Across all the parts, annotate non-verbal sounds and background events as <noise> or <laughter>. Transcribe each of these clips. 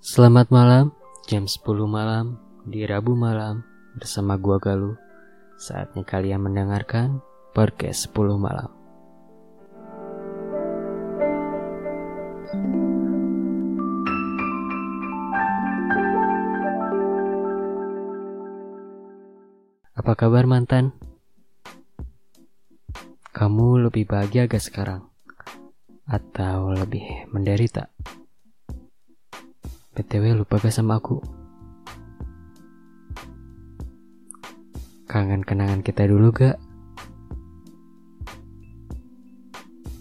Selamat malam, jam 10 malam di Rabu malam bersama gua Galuh. Saatnya kalian mendengarkan podcast 10 malam. Apa kabar mantan? Kamu lebih bahagia gak sekarang? Atau lebih menderita? BTW lupa gak sama aku? Kangen kenangan kita dulu gak?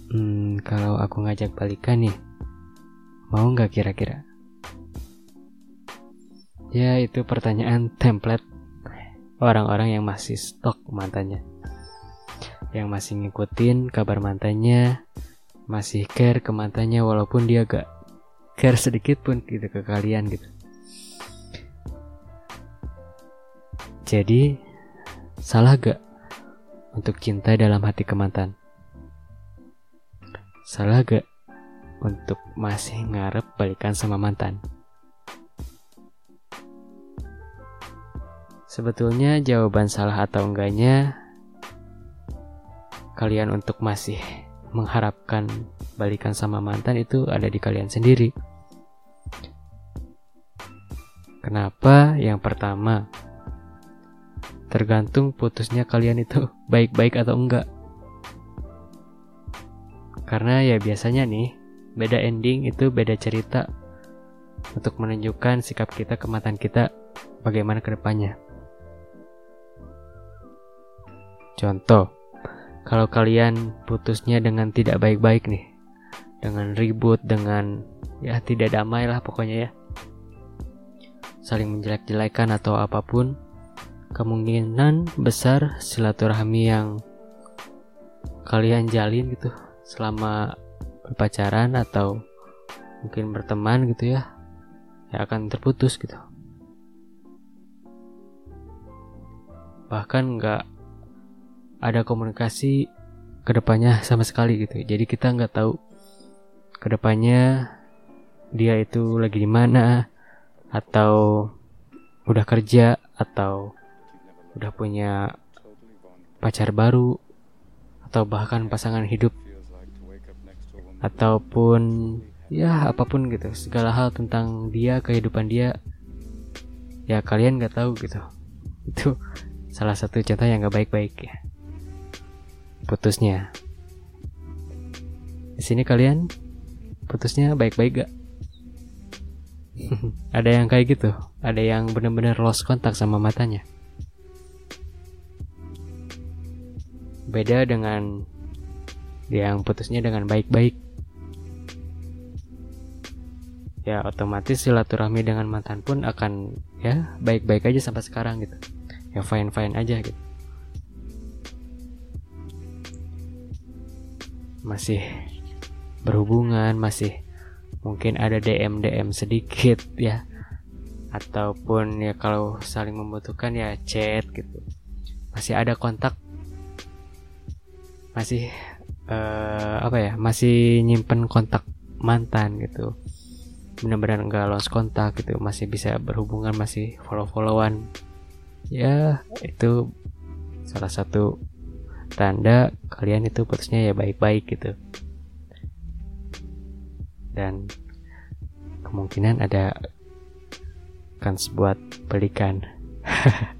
Hmm, kalau aku ngajak balikan nih, mau gak kira-kira? Ya itu pertanyaan <laughs> template orang-orang yang masih stok mantannya Yang masih ngikutin kabar mantannya Masih care ke mantannya walaupun dia gak care sedikit pun gitu ke kalian gitu Jadi salah gak untuk cinta dalam hati ke mantan? Salah gak untuk masih ngarep balikan sama mantan? Sebetulnya jawaban salah atau enggaknya kalian untuk masih mengharapkan balikan sama mantan itu ada di kalian sendiri. Kenapa? Yang pertama, tergantung putusnya kalian itu <laughs> baik-baik atau enggak. Karena ya biasanya nih, beda ending itu beda cerita untuk menunjukkan sikap kita ke mantan kita bagaimana ke depannya. Contoh, kalau kalian putusnya dengan tidak baik-baik nih, dengan ribut, dengan ya tidak damai lah pokoknya ya, saling menjelek-jelekan atau apa pun, kemungkinan besar silaturahmi yang kalian jalin gitu selama berpacaran atau mungkin berteman gitu ya, ya akan terputus gitu. Bahkan nggak ada komunikasi ke depannya sama sekali gitu jadi kita nggak tahu ke depannya dia itu lagi di mana atau udah kerja atau udah punya pacar baru atau bahkan pasangan hidup ataupun ya apa pun gitu segala hal tentang dia kehidupan dia ya kalian nggak tahu gitu itu salah satu contoh yang nggak baik-baik ya putusnya. Di sini kalian putusnya baik-baik gak? <laughs> ada yang kayak gitu, ada yang bener-bener lost kontak sama matanya. Beda dengan yang putusnya dengan baik-baik. Ya otomatis silaturahmi dengan mantan pun akan ya baik-baik aja sampai sekarang gitu. Ya fine-fine aja gitu. masih berhubungan masih mungkin ada DM DM sedikit ya. Ataupun ya kalau saling membutuhkan ya chat gitu. Masih ada kontak? Masih uh, apa ya? Masih nyimpen kontak mantan gitu. Benar-benar enggak lost kontak gitu. Masih bisa berhubungan masih follow followan ya itu salah satu tanda kalian itu putusnya ya baik-baik gitu dan kemungkinan ada kans buat belikan. <laughs>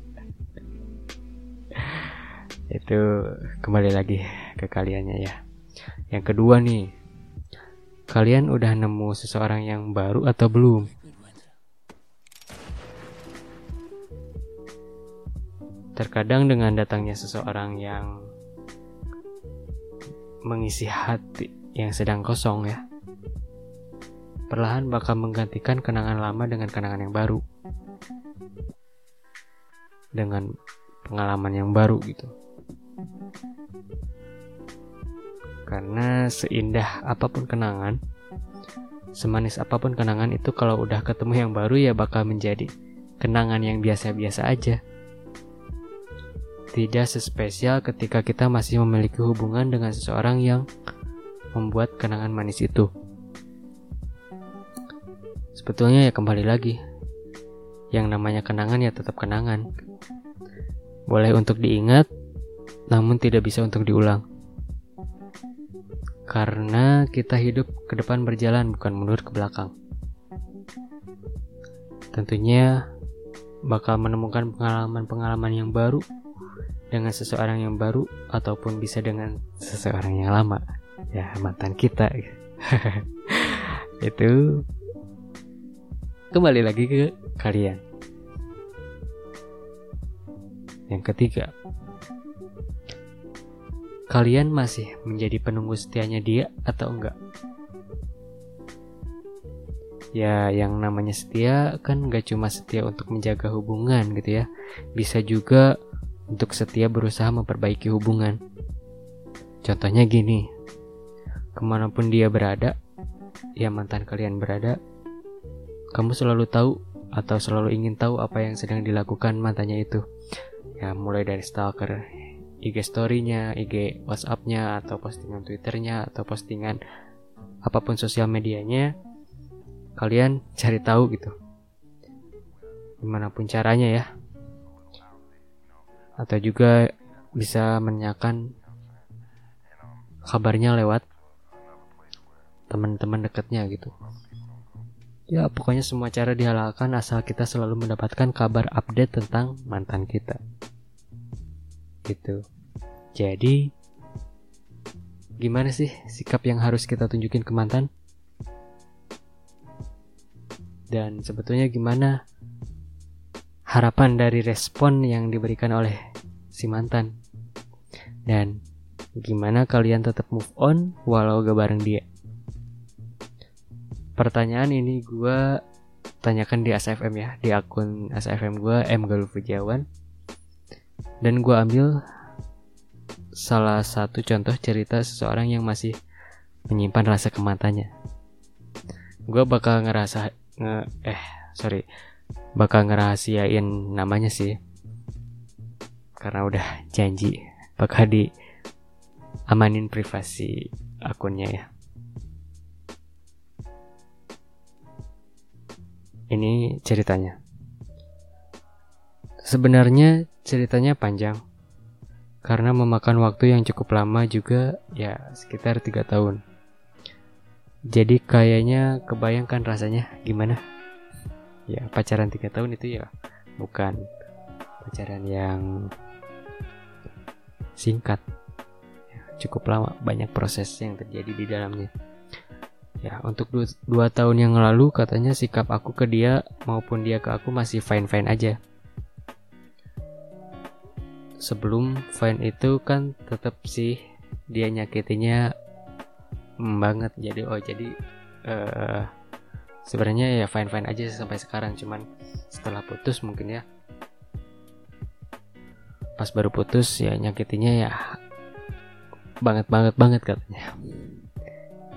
Itu kembali lagi ke kaliannya ya. Yang kedua nih kalian udah nemu seseorang yang baru atau belum? Terkadang dengan datangnya seseorang yang mengisi hati yang sedang kosong ya. Perlahan bakal menggantikan kenangan lama dengan kenangan yang baru. Dengan pengalaman yang baru gitu. Karena seindah apa pun kenangan, semanis apa pun kenangan itu kalau udah ketemu yang baru ya bakal menjadi kenangan yang biasa-biasa aja tidak sespesial ketika kita masih memiliki hubungan dengan seseorang yang membuat kenangan manis itu. Sebetulnya ya kembali lagi. Yang namanya kenangan ya tetap kenangan. Boleh untuk diingat namun tidak bisa untuk diulang. Karena kita hidup ke depan berjalan bukan mundur ke belakang. Tentunya bakal menemukan pengalaman-pengalaman yang baru dengan seseorang yang baru ataupun bisa dengan seseorang yang lama. Ya mantan kita. <laughs> Itu kembali lagi ke kalian. Yang ketiga. Kalian masih menjadi penunggu setianya dia atau enggak? Ya yang namanya setia kan gak cuma setia untuk menjaga hubungan gitu ya. Bisa juga untuk setia berusaha memperbaiki hubungan. Contohnya gini. Ke mana pun dia berada ya mantan kalian berada kamu selalu tahu atau selalu ingin tahu apa yang sedang dilakukan mantannya itu. Ya mulai dari stalker IG story-nya, IG WhatsApp-nya atau postingan Twitter-nya atau postingan apa pun sosial medianya. Kalian cari tahu gitu. Gimana pun caranya ya. Atau juga bisa menanyakan kabarnya lewat teman-teman dekatnya gitu ya pokoknya semua cara dihalalkan asal kita selalu mendapatkan kabar update tentang mantan kita. Gitu. Jadi gimana sih sikap yang harus kita tunjukin ke mantan? Dan sebetulnya gimana harapan dari respon yang diberikan oleh si mantan? Dan gimana kalian tetap move on walau gak bareng dia pertanyaan ini gue tanyakan di SFM ya di akun SFM gue M Galuh Pujiawan dan gue ambil salah satu contoh cerita seseorang yang masih menyimpan rasa kematanya. Gue bakal ngerasa nge eh sorry bakal ngerahasiain namanya sih. Karena udah janji bakal di amanin privasi akunnya ya ini ceritanya sebenarnya ceritanya panjang karena memakan waktu yang cukup lama juga ya sekitar tiga tahun jadi kayaknya kebayangkan rasanya gimana? Ya pacaran tiga tahun itu ya bukan pacaran yang singkat, ya, cukup lama, banyak proses yang terjadi di dalamnya. Ya untuk dua, tahun yang lalu katanya sikap aku ke dia maupun dia ke aku masih fine fine aja. Sebelum fine itu kan tetap sih dia nyakitinya banget. Jadi oh jadi uh, sebenarnya ya fine fine aja sampai sekarang. Cuman setelah putus mungkin ya. Pas baru putus ya nyakitinya ya banget banget banget katanya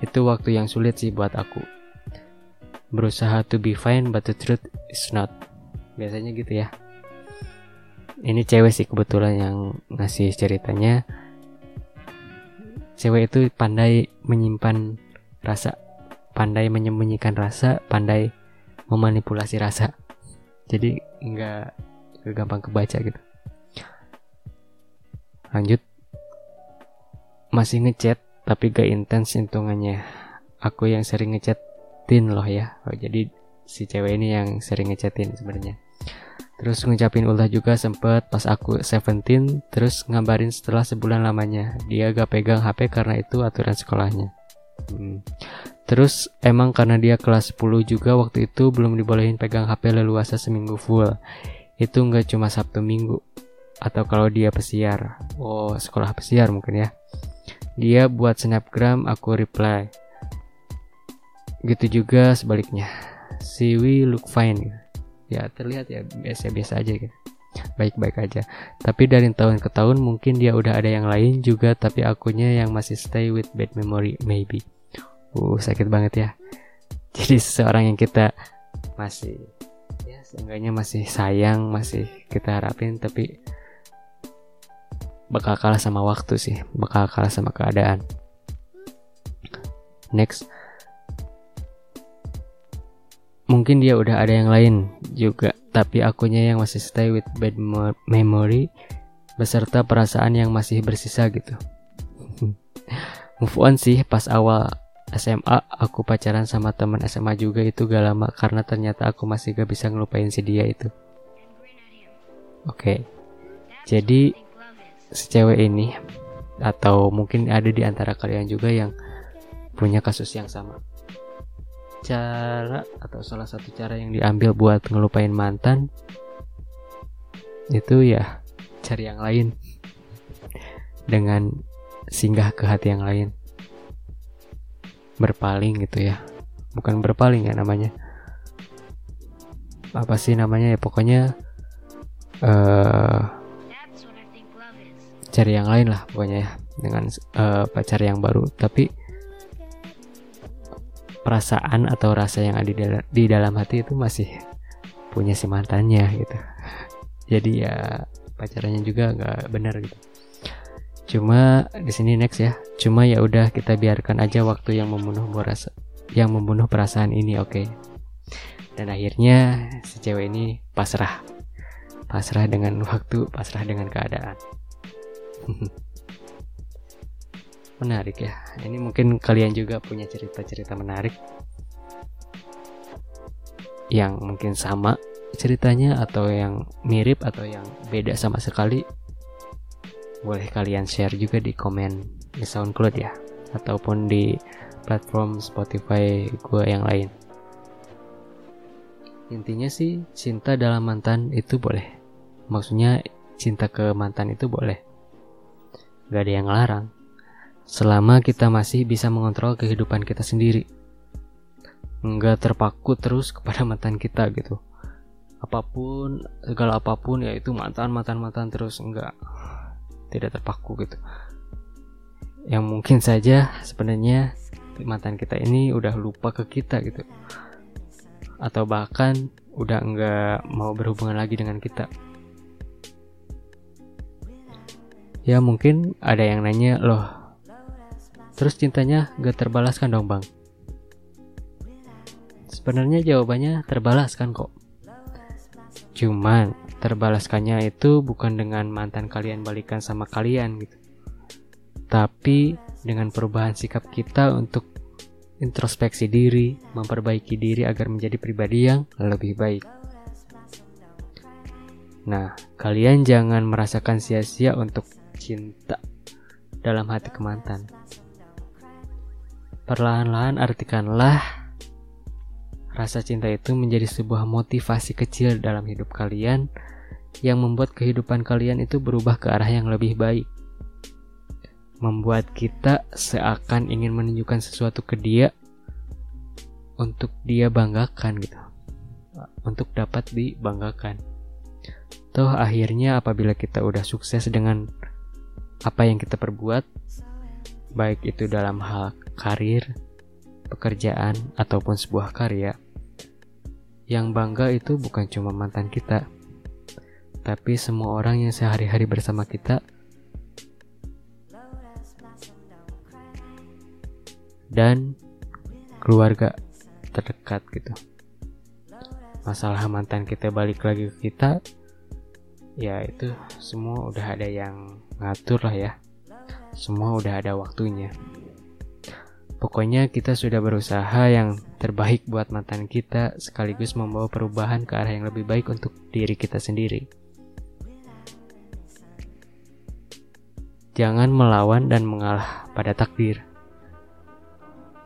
itu waktu yang sulit sih buat aku. Berusaha to be fine but the truth is not. Biasanya gitu ya. Ini cewek sih kebetulan yang ngasih ceritanya. Cewek itu pandai menyimpan rasa pandai menyembunyikan rasa pandai memanipulasi rasa. Jadi nggak gampang kebaca gitu. Lanjut. Masih ngechat tapi gak intens hitungannya. Aku yang sering ngechatin loh ya. Oh, jadi si cewek ini yang sering ngechatin sebenarnya. Terus ngucapin ulah juga sempet pas aku 17 Terus ngabarin setelah sebulan lamanya. Dia gak pegang HP karena itu aturan sekolahnya. Hmm. Terus emang karena dia kelas 10 juga waktu itu belum dibolehin pegang HP leluasa seminggu full. Itu gak cuma Sabtu Minggu. Atau kalau dia pesiar. Oh sekolah pesiar mungkin ya Dia buat snapgram aku reply. Gitu juga sebaliknya. Si we look fine ya terlihat ya biasa-biasa aja gitu. Baik-baik aja. Tapi dari tahun ke tahun mungkin dia udah ada yang lain juga tapi akunya yang masih stay with bad memory maybe. Uh sakit banget ya. <laughs> Jadi seseorang yang kita masih ya seenggaknya masih sayang masih kita harapin tapi bakal kalah sama waktu sih bakal kalah sama keadaan. Next. Mungkin dia udah ada yang lain juga tapi akunya yang masih stay with bad memory beserta perasaan yang masih bersisa gitu. <laughs> Move on sih pas awal SMA aku pacaran sama teman SMA juga itu gak lama karena ternyata aku masih gak bisa ngelupain si dia itu. Oke. Okay. jadi si cewek ini atau mungkin ada di antara kalian juga yang punya kasus yang sama. Cara atau salah satu cara yang diambil buat ngelupain mantan itu ya cari yang lain dengan singgah ke hati yang lain. Berpaling gitu ya. Bukan berpaling ya namanya. Apa sih namanya ya? Pokoknya uh, cari yang lain lah pokoknya ya dengan uh, pacar yang baru. Tapi perasaan atau rasa yang ada di dalam, di dalam hati itu masih punya si mantannya gitu. <laughs> Jadi ya pacarannya juga nggak benar gitu. Cuma di sini next ya. Cuma ya udah kita biarkan aja waktu yang membunuh rasa yang membunuh perasaan ini oke? Okay? dan akhirnya si cewek ini pasrah. Pasrah dengan <laughs> waktu pasrah dengan keadaan <laughs> menarik ya. Ini mungkin kalian juga punya cerita-cerita menarik yang mungkin sama ceritanya atau yang mirip atau yang beda sama sekali boleh kalian share juga di komen di SoundCloud ya ataupun di platform Spotify gue yang lain. Intinya sih cinta dalam mantan itu boleh. Maksudnya cinta ke mantan itu boleh gak ada yang larang selama kita masih bisa mengontrol kehidupan kita sendiri. Nggak terpaku terus kepada mantan kita gitu. Apa pun segala apa pun ya itu mantan mantan mantan terus enggak tidak terpaku gitu. Yang mungkin saja sebenarnya mantan kita ini udah lupa ke kita gitu. Atau bahkan udah enggak mau berhubungan lagi dengan kita ya mungkin ada yang nanya loh Terus cintanya gak terbalaskan dong bang? Sebenarnya jawabannya terbalaskan kok. Cuman terbalaskannya itu bukan dengan mantan kalian balikan sama kalian gitu. Tapi dengan perubahan sikap kita untuk introspeksi diri, memperbaiki diri agar menjadi pribadi yang lebih baik. Nah, kalian jangan merasakan sia-sia untuk cinta dalam hati ke mantan. Perlahan-lahan artikanlah rasa cinta itu menjadi sebuah motivasi kecil dalam hidup kalian yang membuat kehidupan kalian itu berubah ke arah yang lebih baik. Membuat kita seakan ingin menunjukkan sesuatu ke dia untuk dia banggakan gitu. Untuk dapat dibanggakan. Toh akhirnya apabila kita udah sukses dengan apa yang kita perbuat, baik itu dalam hal karir, pekerjaan, ataupun sebuah karya. Yang bangga itu bukan cuma mantan kita, tapi semua orang yang sehari-hari bersama kita dan keluarga terdekat gitu. Masalah mantan kita balik lagi ke kita, ya itu semua udah ada yang ngatur lah ya. Semua udah ada waktunya. Pokoknya kita sudah berusaha yang terbaik buat mantan kita sekaligus membawa perubahan ke arah yang lebih baik untuk diri kita sendiri. Jangan melawan dan mengalah pada takdir.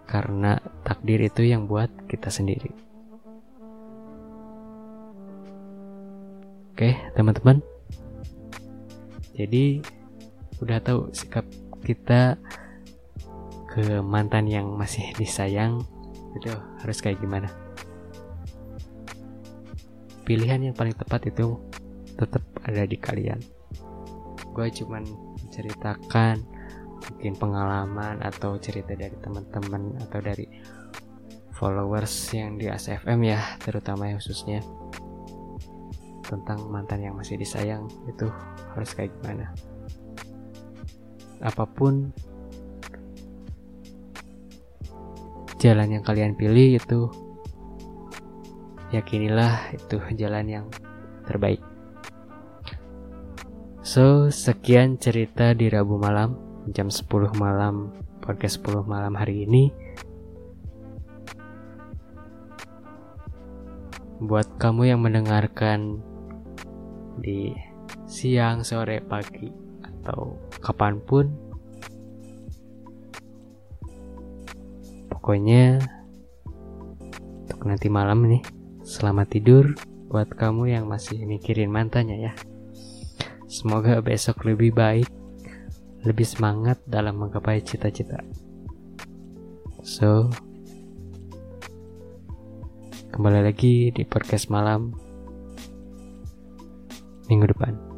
Karena takdir itu yang buat kita sendiri. Oke, teman-teman. Jadi udah tahu sikap kita ke mantan yang masih disayang itu harus kayak gimana? Pilihan yang paling tepat itu tetap ada di kalian. Gue cuman menceritakan mungkin pengalaman atau cerita dari teman-teman atau dari followers yang di ASFM ya terutama ya khususnya tentang mantan yang masih disayang itu harus kayak gimana apa pun jalan yang kalian pilih itu yakinilah itu jalan yang terbaik. So, sekian cerita di Rabu malam jam 10 malam podcast 10 malam hari ini. Buat kamu yang mendengarkan di siang, sore, pagi, atau kapan pun, pokoknya untuk nanti malam nih, selamat tidur buat kamu yang masih mikirin mantannya ya. Semoga besok lebih baik, lebih semangat dalam menggapai cita-cita. So, Kembali lagi di podcast malam minggu depan.